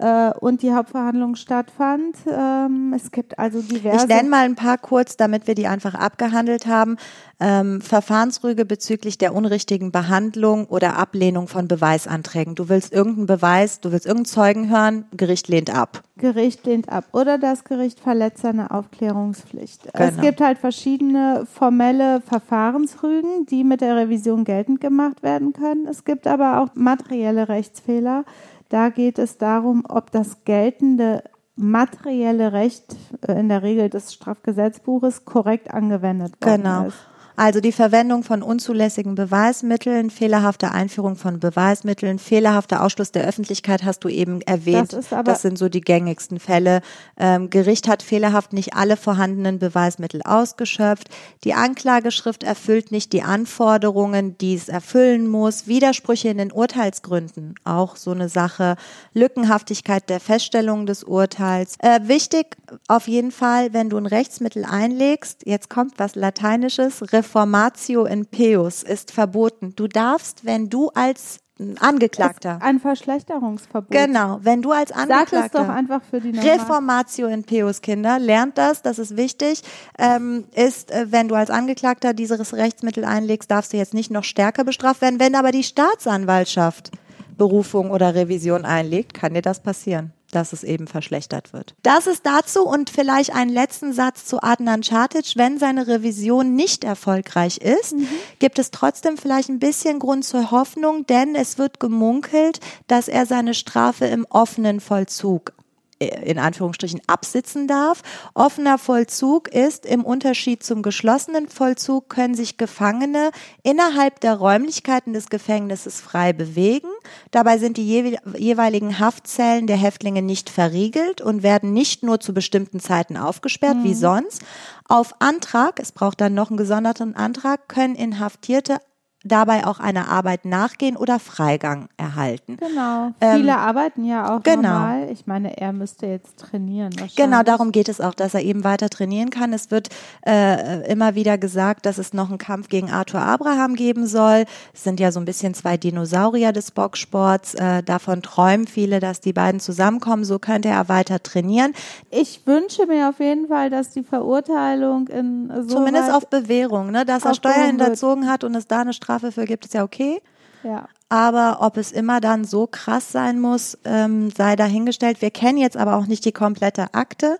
äh, und die Hauptverhandlung stattfand. Ähm, es gibt also diverse. Ich nenne mal ein paar kurz, damit wir die einfach abgehandelt haben. Ähm, Verfahrensrüge bezüglich der unrichtigen Behandlung oder Ablehnung von Beweisanträgen. Du willst irgendeinen Beweis, du willst irgendeinen Zeugen hören, Gericht lehnt ab. Gericht lehnt ab oder das Gericht verletzt seine Aufklärungspflicht. Es Genau. gibt halt verschiedene formelle Verfahrensrügen, die mit der Revision geltend gemacht werden können. Es gibt aber auch materielle Rechtsfehler. Da geht es darum, ob das geltende materielle Recht äh, in der Regel des Strafgesetzbuches korrekt angewendet worden Genau. ist. Also die Verwendung von unzulässigen Beweismitteln, fehlerhafte Einführung von Beweismitteln, fehlerhafter Ausschluss der Öffentlichkeit hast du eben erwähnt. Das das sind so die gängigsten Fälle. Ähm, Gericht hat fehlerhaft nicht alle vorhandenen Beweismittel ausgeschöpft. Die Anklageschrift erfüllt nicht die Anforderungen, die es erfüllen muss. Widersprüche in den Urteilsgründen, auch so eine Sache. Lückenhaftigkeit der Feststellung des Urteils. Äh, wichtig auf jeden Fall, wenn du ein Rechtsmittel einlegst, jetzt kommt was Lateinisches, Reformatio in Peus ist verboten. Du darfst, wenn du als Angeklagter, Ein Verschlechterungsverbot. genau, wenn du als Sag Angeklagter es doch einfach für die Normal Reformatio in Peus, Kinder. Lernt das, das ist wichtig. Ähm, ist, äh, wenn du als Angeklagter dieses Rechtsmittel einlegst, darfst du jetzt nicht noch stärker bestraft werden. Wenn aber die Staatsanwaltschaft Berufung oder Revision einlegt, kann dir das passieren dass es eben verschlechtert wird. Das ist dazu und vielleicht einen letzten Satz zu Adnan Čatic. Wenn seine Revision nicht erfolgreich ist, gibt es trotzdem vielleicht ein bisschen Grund zur Hoffnung, denn es wird gemunkelt, dass er seine Strafe im offenen Vollzug in Anführungsstrichen absitzen darf. Offener Vollzug ist im Unterschied zum geschlossenen Vollzug können sich Gefangene innerhalb der Räumlichkeiten des Gefängnisses frei bewegen. Dabei sind die jewe- jeweiligen Haftzellen der Häftlinge nicht verriegelt und werden nicht nur zu bestimmten Zeiten aufgesperrt wie sonst. Auf Antrag, es braucht dann noch einen gesonderten Antrag, können Inhaftierte dabei auch einer Arbeit nachgehen oder Freigang erhalten. Genau. Ähm, Viele arbeiten ja auch genau. normal. Ich meine, er müsste jetzt trainieren. Genau, darum geht es auch, dass er eben weiter trainieren kann. Es wird äh, immer wieder gesagt, dass es noch einen Kampf gegen Arthur Abraham geben soll. Es sind ja so ein bisschen zwei Dinosaurier des Boxsports. Äh, davon träumen viele, dass die beiden zusammenkommen. So könnte er weiter trainieren. Ich wünsche mir auf jeden Fall, dass die Verurteilung in so Zumindest auf Bewährung. Ne? Dass er Aufgehoben Steuer wird. hinterzogen hat und es da eine Strafe für gibt, ist ja okay. ja. Aber ob es immer dann so krass sein muss, ähm, sei dahingestellt. Wir kennen jetzt aber auch nicht die komplette Akte.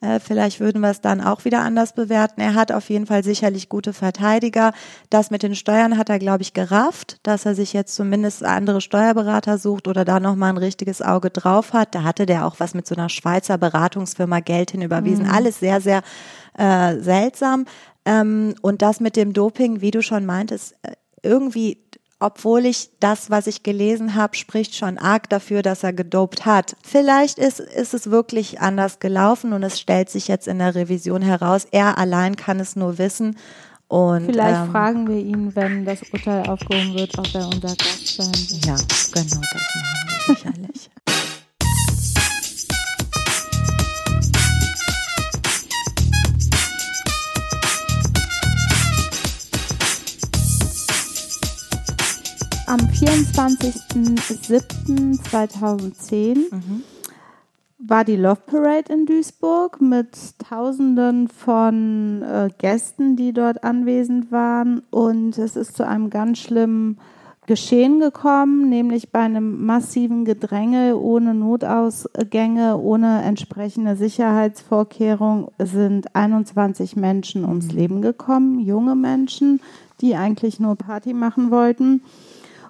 Äh, vielleicht würden wir es dann auch wieder anders bewerten. Er hat auf jeden Fall sicherlich gute Verteidiger. Das mit den Steuern hat er, glaube ich, gerafft, dass er sich jetzt zumindest andere Steuerberater sucht oder da nochmal ein richtiges Auge drauf hat. Da hatte der auch was mit so einer Schweizer Beratungsfirma Geld hinüberwiesen. Alles sehr, sehr äh, seltsam. Ähm, und das mit dem Doping, wie du schon meintest, äh, irgendwie obwohl ich das, was ich gelesen habe, spricht schon arg dafür, dass er gedopt hat. Vielleicht ist, ist es wirklich anders gelaufen und es stellt sich jetzt in der Revision heraus, er allein kann es nur wissen. Und Vielleicht ähm, fragen wir ihn, wenn das Urteil aufgehoben wird, ob er unser Gast sein will. Ja, genau, das machen wir sicherlich. Am 24.07.2010 war die Love Parade in Duisburg mit Tausenden von äh, Gästen, die dort anwesend waren. Und es ist zu einem ganz schlimmen Geschehen gekommen, nämlich bei einem massiven Gedränge ohne Notausgänge, ohne entsprechende Sicherheitsvorkehrung sind 21 Menschen ums Leben gekommen, junge Menschen, die eigentlich nur Party machen wollten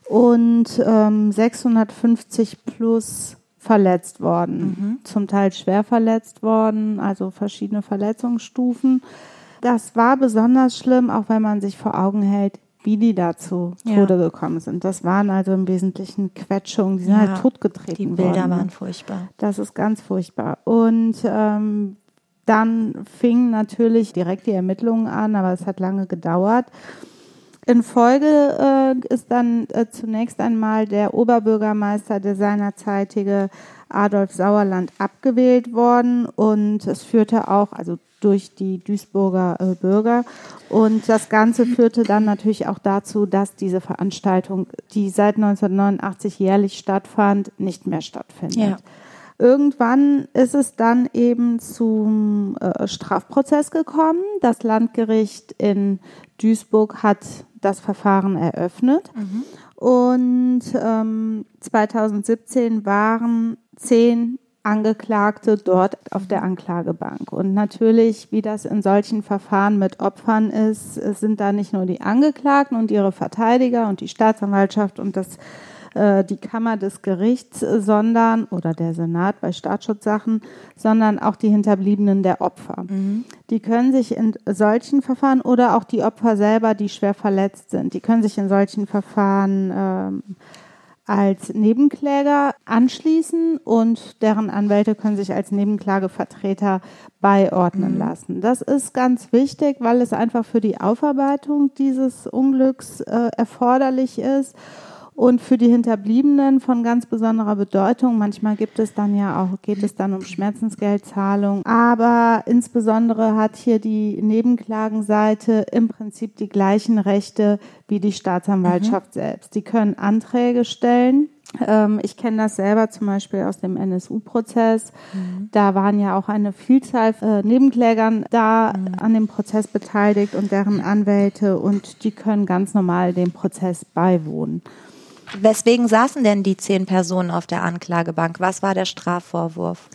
und ähm, 650 plus verletzt worden, zum Teil schwer verletzt worden, also verschiedene Verletzungsstufen. Das war besonders schlimm, auch wenn man sich vor Augen hält, wie die da zu Ja. Tode gekommen sind. Das waren also im Wesentlichen Quetschungen, die sind Ja, halt totgetreten Die Bilder worden. waren furchtbar. Das ist ganz furchtbar. Und ähm, dann fingen natürlich direkt die Ermittlungen an, aber es hat lange gedauert. In Folge äh, ist dann äh, zunächst einmal der Oberbürgermeister, der seinerzeitige Adolf Sauerland, abgewählt worden und es führte auch, also durch die Duisburger äh, Bürger. Und das Ganze führte dann natürlich auch dazu, dass diese Veranstaltung, die seit 1989 jährlich stattfand, nicht mehr stattfindet. Ja. Irgendwann ist es dann eben zum äh, Strafprozess gekommen. Das Landgericht in Duisburg hat das Verfahren eröffnet. Und ähm, 2017 waren zehn Angeklagte dort auf der Anklagebank. Und natürlich, wie das in solchen Verfahren mit Opfern ist, sind da nicht nur die Angeklagten und ihre Verteidiger und die Staatsanwaltschaft und das äh, die Kammer des Gerichts, sondern oder der Senat bei Staatsschutzsachen, sondern auch die Hinterbliebenen der Opfer. Die können sich in solchen Verfahren oder auch die Opfer selber, die schwer verletzt sind, die können sich in solchen Verfahren ähm, als Nebenkläger anschließen und deren Anwälte können sich als Nebenklagevertreter beiordnen lassen. Das ist ganz wichtig, weil es einfach für die Aufarbeitung dieses Unglücks äh, erforderlich ist und für die Hinterbliebenen von ganz besonderer Bedeutung. Manchmal gibt es dann ja auch, geht es dann um Schmerzensgeldzahlung. Aber insbesondere hat hier die Nebenklagenseite im Prinzip die gleichen Rechte wie die Staatsanwaltschaft selbst. Die können Anträge stellen. Ähm, Ich kenne das selber zum Beispiel aus dem NSU-Prozess. Da waren ja auch eine Vielzahl äh, Nebenklägern da an dem Prozess beteiligt und deren Anwälte und die können ganz normal dem Prozess beiwohnen. Weswegen saßen denn die zehn Personen auf der Anklagebank? Was war der Strafvorwurf?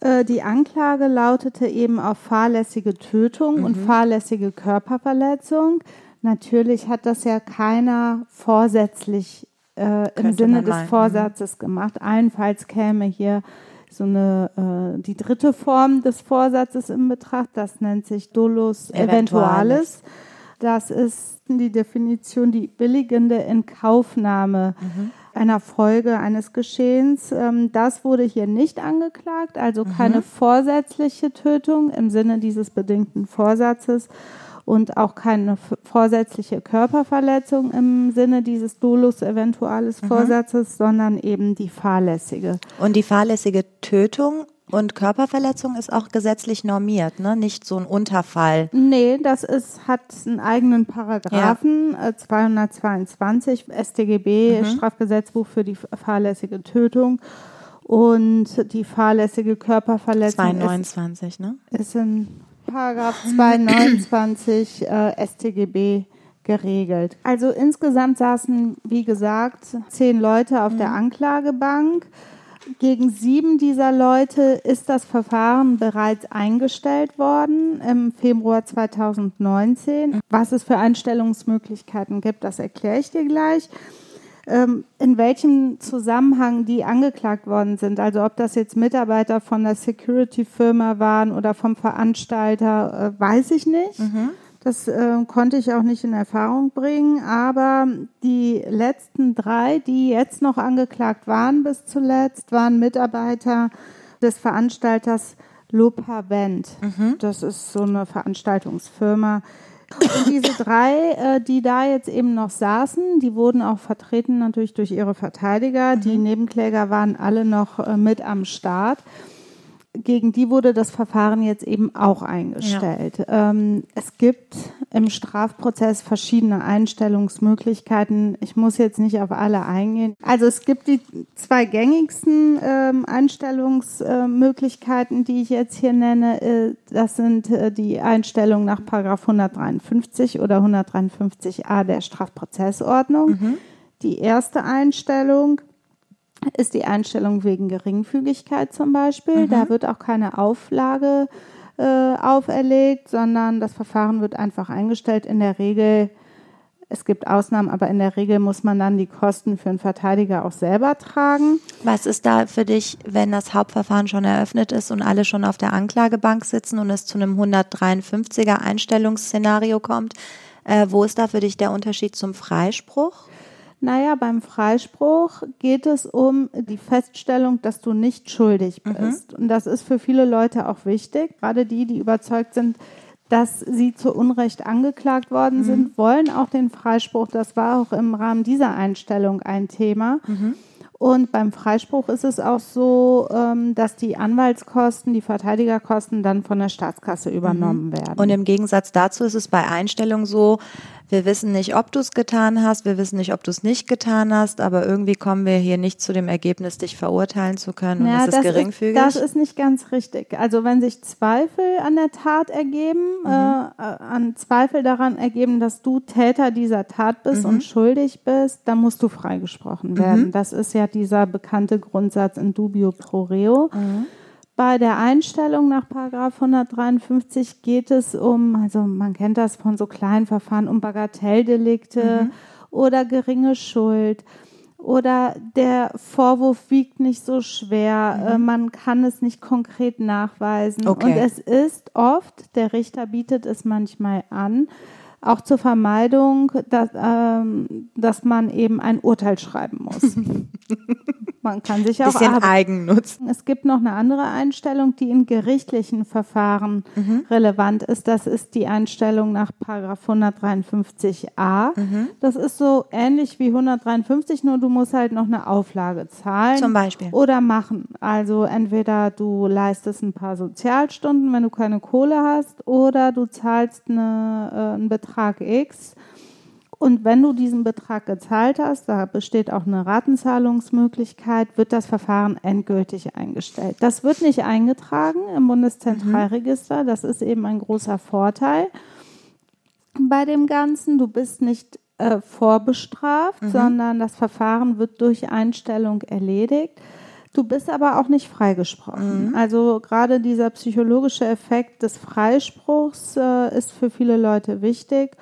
Äh, Die Anklage lautete eben auf fahrlässige Tötung und fahrlässige Körperverletzung. Natürlich hat das ja keiner vorsätzlich äh, im Sinne des meinen, Vorsatzes gemacht. Allenfalls käme hier so eine äh, die dritte Form des Vorsatzes in Betracht. Das nennt sich Dolus Eventualis. eventualis. Das ist die Definition, die billigende Inkaufnahme einer Folge eines Geschehens. Ähm, Das wurde hier nicht angeklagt, also keine vorsätzliche Tötung im Sinne dieses bedingten Vorsatzes und auch keine vorsätzliche Körperverletzung im Sinne dieses Dolus eventualis Vorsatzes, sondern eben die fahrlässige. Und die fahrlässige Tötung und Körperverletzung ist auch gesetzlich normiert, ne? Nicht so ein Unterfall. Nee, das ist, hat einen eigenen Paragraphen, äh, 222 StGB, Strafgesetzbuch für die fahrlässige Tötung. Und die fahrlässige Körperverletzung ist, 229, ne? ist in Paragraph 229 äh, StGB geregelt. Also insgesamt saßen, wie gesagt, zehn Leute auf der Anklagebank. Gegen sieben dieser Leute ist das Verfahren bereits eingestellt worden im Februar 2019. Was es für Einstellungsmöglichkeiten gibt, das erkläre ich dir gleich. Ähm, in welchem Zusammenhang die angeklagt worden sind, also ob das jetzt Mitarbeiter von der Security-Firma waren oder vom Veranstalter, äh, weiß ich nicht. Das äh, konnte ich auch nicht in Erfahrung bringen, aber die letzten drei, die jetzt noch angeklagt waren bis zuletzt, waren Mitarbeiter des Veranstalters Lopavent. Das ist so eine Veranstaltungsfirma. Und diese drei, äh, die da jetzt eben noch saßen, die wurden auch vertreten natürlich durch ihre Verteidiger. Die Nebenkläger waren alle noch äh, mit am Start gegen die wurde das Verfahren jetzt eben auch eingestellt. Ähm, es gibt im Strafprozess verschiedene Einstellungsmöglichkeiten. Ich muss jetzt nicht auf alle eingehen. Also es gibt die zwei gängigsten ähm, Einstellungsmöglichkeiten, die ich jetzt hier nenne. Äh, das sind äh, die Einstellung nach Paragraph 153 oder 153a der Strafprozessordnung. Die erste Einstellung ist die Einstellung wegen Geringfügigkeit zum Beispiel. Da wird auch keine Auflage äh, auferlegt, sondern das Verfahren wird einfach eingestellt. In der Regel, es gibt Ausnahmen, aber in der Regel muss man dann die Kosten für einen Verteidiger auch selber tragen. Was ist da für dich, wenn das Hauptverfahren schon eröffnet ist und alle schon auf der Anklagebank sitzen und es zu einem 153er Einstellungsszenario kommt? Äh, wo ist da für dich der Unterschied zum Freispruch? Naja, beim Freispruch geht es um die Feststellung, dass du nicht schuldig bist. Und das ist für viele Leute auch wichtig. Gerade die, die überzeugt sind, dass sie zu Unrecht angeklagt worden sind, wollen auch den Freispruch. Das war auch im Rahmen dieser Einstellung ein Thema. Und beim Freispruch ist es auch so, ähm, dass die Anwaltskosten, die Verteidigerkosten dann von der Staatskasse übernommen werden. Und im Gegensatz dazu ist es bei Einstellung so, wir wissen nicht, ob du es getan hast, wir wissen nicht, ob du es nicht getan hast, aber irgendwie kommen wir hier nicht zu dem Ergebnis, dich verurteilen zu können und Ja, das ist geringfügig. Ist, das ist nicht ganz richtig. Also wenn sich Zweifel an der Tat ergeben, Mhm. äh, an Zweifel daran ergeben, dass du Täter dieser Tat bist Mhm. und schuldig bist, dann musst du freigesprochen werden. Das ist ja dieser bekannte Grundsatz in dubio pro reo. Mhm. Bei der Einstellung nach Paragraph 153 geht es um, also man kennt das von so kleinen Verfahren, um Bagatelldelikte Mhm. oder geringe Schuld oder der Vorwurf wiegt nicht so schwer, äh, man kann es nicht konkret nachweisen. Mhm. Okay. Und es ist oft, der Richter bietet es manchmal an, auch zur Vermeidung, dass, ähm, dass man eben ein Urteil schreiben muss. man kann sich auch Bisschen. Eigennutz. Es gibt noch eine andere Einstellung, die in gerichtlichen Verfahren relevant ist. Das ist die Einstellung nach Paragraph 153a. Das ist so ähnlich wie 153, nur du musst halt noch eine Auflage zahlen. Zum Beispiel. Oder machen. Also entweder du leistest ein paar Sozialstunden, wenn du keine Kohle hast, oder du zahlst eine, äh, einen Betrag X. Und wenn du diesen Betrag gezahlt hast, da besteht auch eine Ratenzahlungsmöglichkeit, wird das Verfahren endgültig eingestellt. Das wird nicht eingetragen im Bundeszentralregister. Das ist eben ein großer Vorteil bei dem Ganzen. Du bist nicht äh, vorbestraft, sondern das Verfahren wird durch Einstellung erledigt. Du bist aber auch nicht freigesprochen. Also gerade dieser psychologische Effekt des Freispruchs äh, ist für viele Leute wichtig.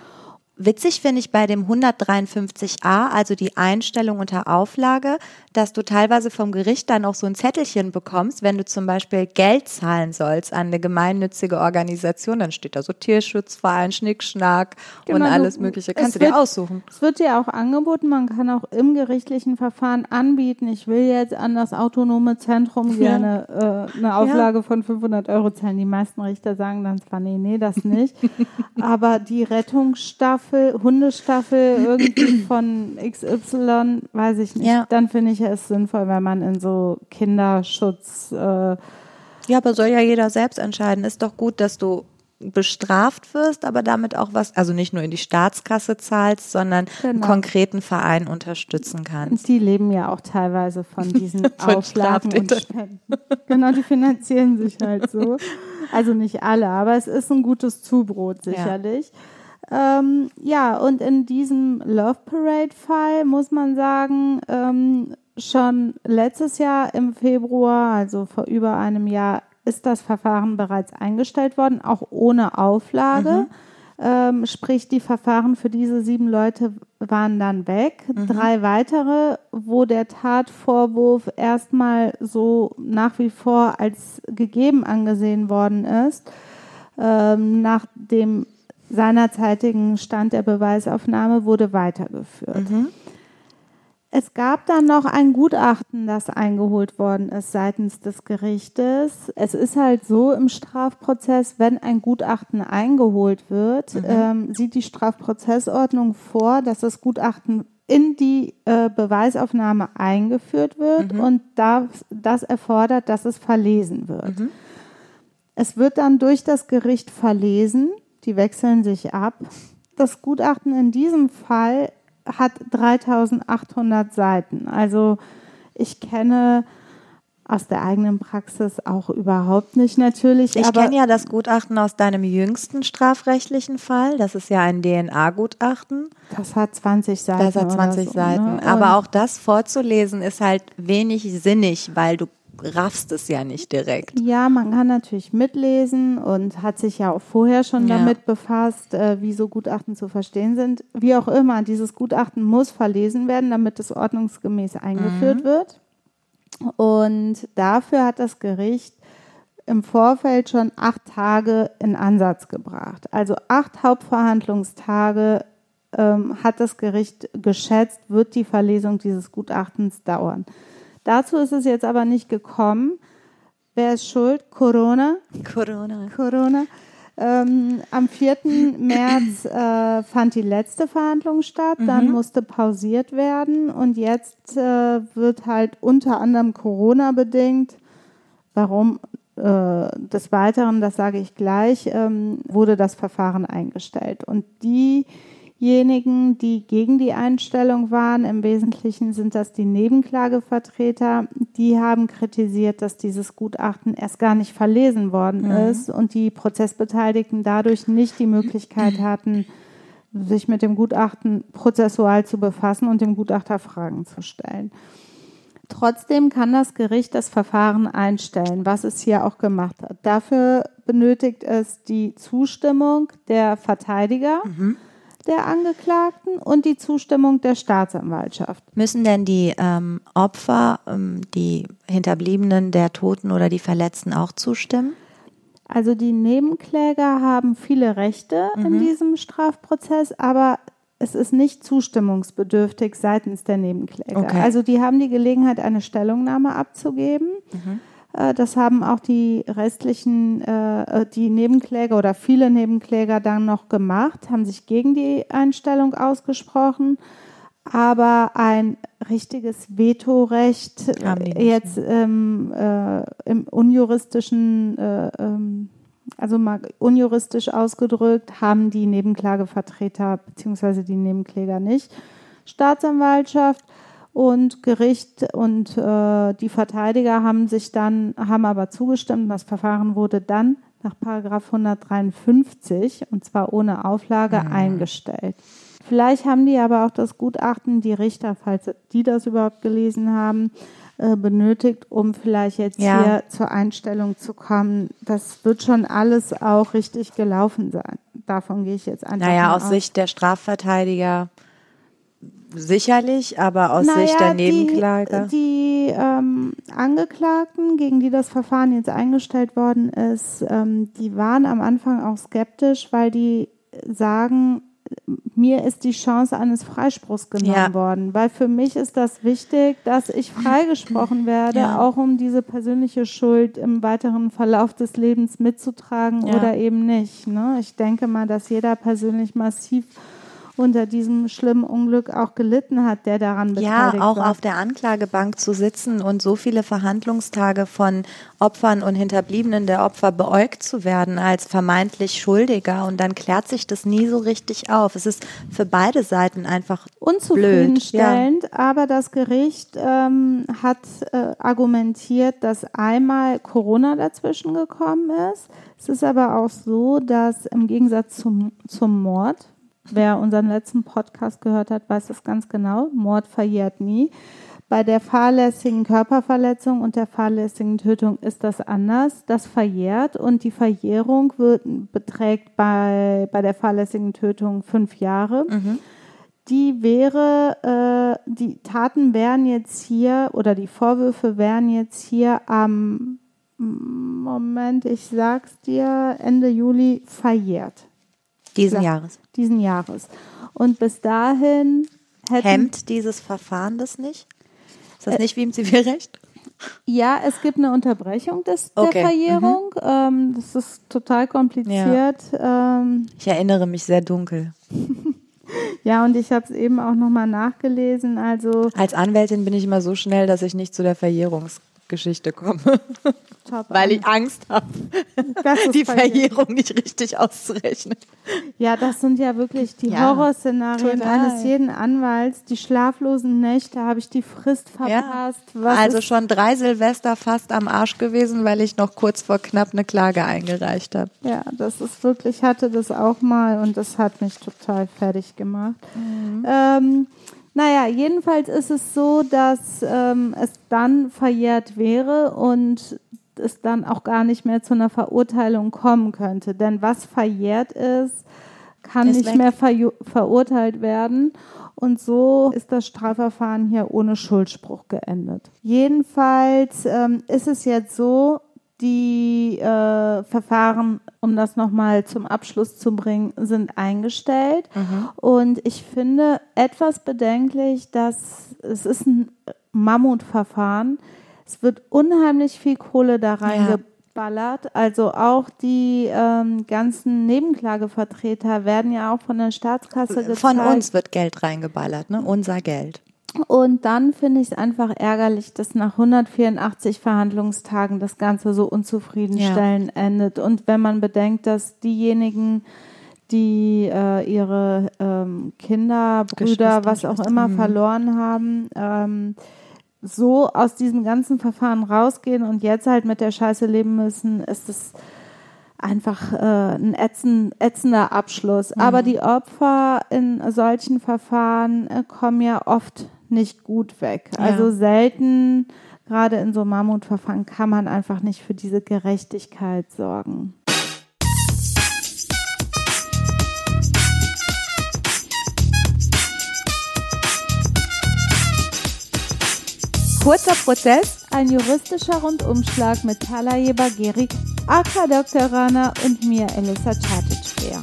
Witzig finde ich bei dem 153a, also die Einstellung unter Auflage, dass du teilweise vom Gericht dann auch so ein Zettelchen bekommst, wenn du zum Beispiel Geld zahlen sollst an eine gemeinnützige Organisation, dann steht da so Tierschutzverein, Schnickschnack und Genau, du- alles Mögliche. Kannst du dir wird- aussuchen. Es wird dir auch angeboten, man kann auch im gerichtlichen Verfahren anbieten, ich will jetzt an das autonome Zentrum gerne äh, eine Auflage von 500 Euro zahlen. Die meisten Richter sagen dann zwar, nee, nee, das nicht. Aber die Rettungsstaffel, Hundestaffel irgendwie von XY, weiß ich nicht. Ja. Dann finde ich es sinnvoll, wenn man in so Kinderschutz äh, Ja, aber soll ja jeder selbst entscheiden. Ist doch gut, dass du bestraft wirst, aber damit auch was, also nicht nur in die Staatskasse zahlst, sondern einen Genau. konkreten Verein unterstützen kannst. Die leben ja auch teilweise von diesen Von Auflagen und. Spenden. Genau, die finanzieren sich halt so. Also nicht alle, aber es ist ein gutes Zubrot sicherlich. Ja, ähm, ja und in diesem Love Parade-Fall muss man sagen, ähm, schon letztes Jahr im Februar, also vor über einem Jahr, ist das Verfahren bereits eingestellt worden, auch ohne Auflage. Ähm, sprich, die Verfahren für diese sieben Leute waren dann weg. Drei weitere, wo der Tatvorwurf erstmal so nach wie vor als gegeben angesehen worden ist, ähm, nach dem seinerzeitigen Stand der Beweisaufnahme wurde weitergeführt. Es gab dann noch ein Gutachten, das eingeholt worden ist seitens des Gerichtes. Es ist halt so im Strafprozess, wenn ein Gutachten eingeholt wird, ähm, sieht die Strafprozessordnung vor, dass das Gutachten in die äh, Beweisaufnahme eingeführt wird und das, das erfordert, dass es verlesen wird. Es wird dann durch das Gericht verlesen, die wechseln sich ab. Das Gutachten in diesem Fall hat 3800 Seiten. Also ich kenne aus der eigenen Praxis auch überhaupt nicht natürlich. Ich kenne ja das Gutachten aus deinem jüngsten strafrechtlichen Fall. Das ist ja ein DNA-Gutachten. das hat 20 Seiten. Das hat 20 oder so, Seiten. Ne? Aber auch das vorzulesen ist halt wenig sinnig, weil du raffst es ja nicht direkt. Ja, man kann natürlich mitlesen und hat sich ja auch vorher schon Ja. damit befasst, äh, wie so Gutachten zu verstehen sind. Wie auch immer, dieses Gutachten muss verlesen werden, damit es ordnungsgemäß eingeführt wird. Und dafür hat das Gericht im Vorfeld schon acht Tage in Ansatz gebracht. Also acht Hauptverhandlungstage ähm, hat das Gericht geschätzt, wird die Verlesung dieses Gutachtens dauern. Dazu ist es jetzt aber nicht gekommen. Wer ist schuld? Corona. Corona. Corona. Ähm, am 4. März äh, fand die letzte Verhandlung statt, dann musste pausiert werden und jetzt äh, wird halt unter anderem Corona bedingt, warum äh, des Weiteren, das sage ich gleich, ähm, wurde das Verfahren eingestellt. Und Diejenigen, die gegen die Einstellung waren, im Wesentlichen sind das die Nebenklagevertreter, die haben kritisiert, dass dieses Gutachten erst gar nicht verlesen worden ist und die Prozessbeteiligten dadurch nicht die Möglichkeit hatten, sich mit dem Gutachten prozessual zu befassen und dem Gutachter Fragen zu stellen. Trotzdem kann das Gericht das Verfahren einstellen, was es hier auch gemacht hat. Dafür benötigt es die Zustimmung der Verteidiger, der Angeklagten und die Zustimmung der Staatsanwaltschaft. Müssen denn die ähm, Opfer, ähm, die Hinterbliebenen der Toten oder die Verletzten auch zustimmen? Also die Nebenkläger haben viele Rechte Mhm. in diesem Strafprozess, aber es ist nicht zustimmungsbedürftig seitens der Nebenkläger. Okay. Also die haben die Gelegenheit, eine Stellungnahme abzugeben. Mhm. Äh, Das haben auch die restlichen, äh, äh, die Nebenkläger oder viele Nebenkläger dann noch gemacht, haben sich gegen die Einstellung ausgesprochen. Aber ein richtiges Vetorecht jetzt ähm, äh, im unjuristischen, äh, ähm, also mal unjuristisch ausgedrückt, haben die Nebenklagevertreter bzw. die Nebenkläger nicht. Staatsanwaltschaft und Gericht und äh, die Verteidiger haben sich dann, haben aber zugestimmt. Das Verfahren wurde dann nach Paragraph 153 und zwar ohne Auflage eingestellt. Vielleicht haben die aber auch das Gutachten, die Richter, falls die das überhaupt gelesen haben, äh, benötigt, um vielleicht jetzt Ja. hier zur Einstellung zu kommen. Das wird schon alles auch richtig gelaufen sein. Davon gehe ich jetzt einfach Naja, mal aus Sicht der Strafverteidiger sicherlich, aber aus Naja, Sicht der Nebenklage. Die, die ähm, Angeklagten, gegen die das Verfahren jetzt eingestellt worden ist, ähm, die waren am Anfang auch skeptisch, weil die sagen, mir ist die Chance eines Freispruchs genommen Ja. worden, weil für mich ist das wichtig, dass ich freigesprochen werde, Ja. auch um diese persönliche Schuld im weiteren Verlauf des Lebens mitzutragen Ja. oder eben nicht. Ne? Ich denke mal, dass jeder persönlich massiv unter diesem schlimmen Unglück auch gelitten hat, der daran Ja, beteiligt auch war. auf der Anklagebank zu sitzen und so viele Verhandlungstage von Opfern und Hinterbliebenen der Opfer beäugt zu werden als vermeintlich Schuldiger und dann klärt sich das nie so richtig auf. Es ist für beide Seiten einfach unzufriedenstellend, aber das Gericht ähm, hat äh, argumentiert, dass einmal Corona dazwischen gekommen ist. Es ist aber auch so, dass im Gegensatz zum, zum Mord, wer unseren letzten Podcast gehört hat, weiß das ganz genau, Mord verjährt nie. Bei der fahrlässigen Körperverletzung und der fahrlässigen Tötung ist das anders. Das verjährt und die Verjährung wird, beträgt bei, bei der fahrlässigen Tötung fünf Jahre die wäre, äh, die Taten wären jetzt hier oder die Vorwürfe wären jetzt hier am Moment, ich sag's dir, Ende Juli verjährt diesen Ja. Jahres. diesen Jahres. Und bis dahin hätten Hemmt dieses Verfahren das nicht? Ist Äh, das nicht wie im Zivilrecht? ja, es gibt eine Unterbrechung des, Okay, der Verjährung. Ähm, das ist total kompliziert. Ja, ähm, Ich erinnere mich sehr dunkel. ja und ich habe es eben auch nochmal nachgelesen. Also Als Anwältin bin ich immer so schnell, dass ich nicht zu der Verjährungsgeschichte komme, top weil ich Angst habe, die. Verjährung nicht richtig auszurechnen. Ja, das sind ja wirklich die Ja, Horrorszenarien total. eines jeden Anwalts. Die schlaflosen Nächte, habe ich die Frist verpasst. Was also schon drei Silvester fast am Arsch gewesen, weil ich noch kurz vor knapp eine Klage eingereicht habe. ja, das ist wirklich, ich hatte das auch mal und das hat mich total fertig gemacht. Mhm. Ähm, naja, jedenfalls ist es so, dass ähm, es dann verjährt wäre und es dann auch gar nicht mehr zu einer Verurteilung kommen könnte. Denn was verjährt ist, kann Ist nicht weg. mehr verju- verurteilt werden. Und so ist das Strafverfahren hier ohne Schuldspruch geendet. Jedenfalls ähm, ist es jetzt so, die äh, Verfahren, um das nochmal zum Abschluss zu bringen, sind eingestellt. Und ich finde etwas bedenklich, dass es ist ein Mammutverfahren. Es wird unheimlich viel Kohle da reingeballert. Also auch die ähm, ganzen Nebenklagevertreter werden ja auch von der Staatskasse gezahlt. Von uns wird Geld reingeballert, ne? Unser Geld. Und dann finde ich es einfach ärgerlich, dass nach 184 Verhandlungstagen das Ganze so unzufriedenstellend endet. Und wenn man bedenkt, dass diejenigen, die äh, ihre ähm, Kinder, Brüder, was auch immer mhm. verloren haben, ähm, so aus diesem ganzen Verfahren rausgehen und jetzt halt mit der Scheiße leben müssen, ist es einfach äh, ein ätzen, ätzender Abschluss. Aber die Opfer in solchen Verfahren äh, kommen ja oft nicht gut weg. Ja. Also selten, gerade in so Mammutverfahren, kann man einfach nicht für diese Gerechtigkeit sorgen. Kurzer Prozess. Ein juristischer Rundumschlag mit Talaye Bageri, Aka Dr. Rana und mir, Elissa Catic-Beer.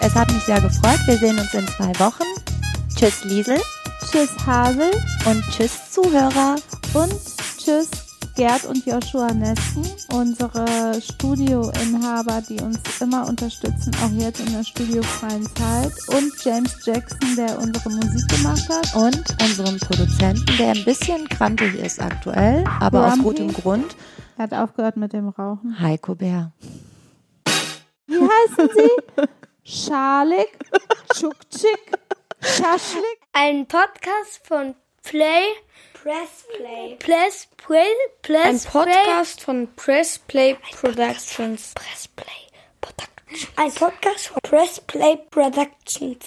Es hat mich sehr gefreut. Wir sehen uns in zwei Wochen. Tschüss, Liesel. Tschüss, Hasel Und tschüss, Zuhörer. und tschüss, Gerd und Joshua Nesken, unsere Studioinhaber, die uns immer unterstützen, auch jetzt in der studiofreien Zeit. Und James Jackson, der unsere Musik gemacht hat. Und unserem Produzenten, der ein bisschen krantig ist aktuell, aber aus Grumpy. gutem Grund. Er hat aufgehört mit dem Rauchen. Heiko Bär. Wie heißen Sie? Schalik, Tschukchik, Schaschlik. Ein Podcast von Play. Press Play. Press Play. Press Ein Podcast von Press Play Productions. Press Play Productions. Ein Podcast von Press Play Productions.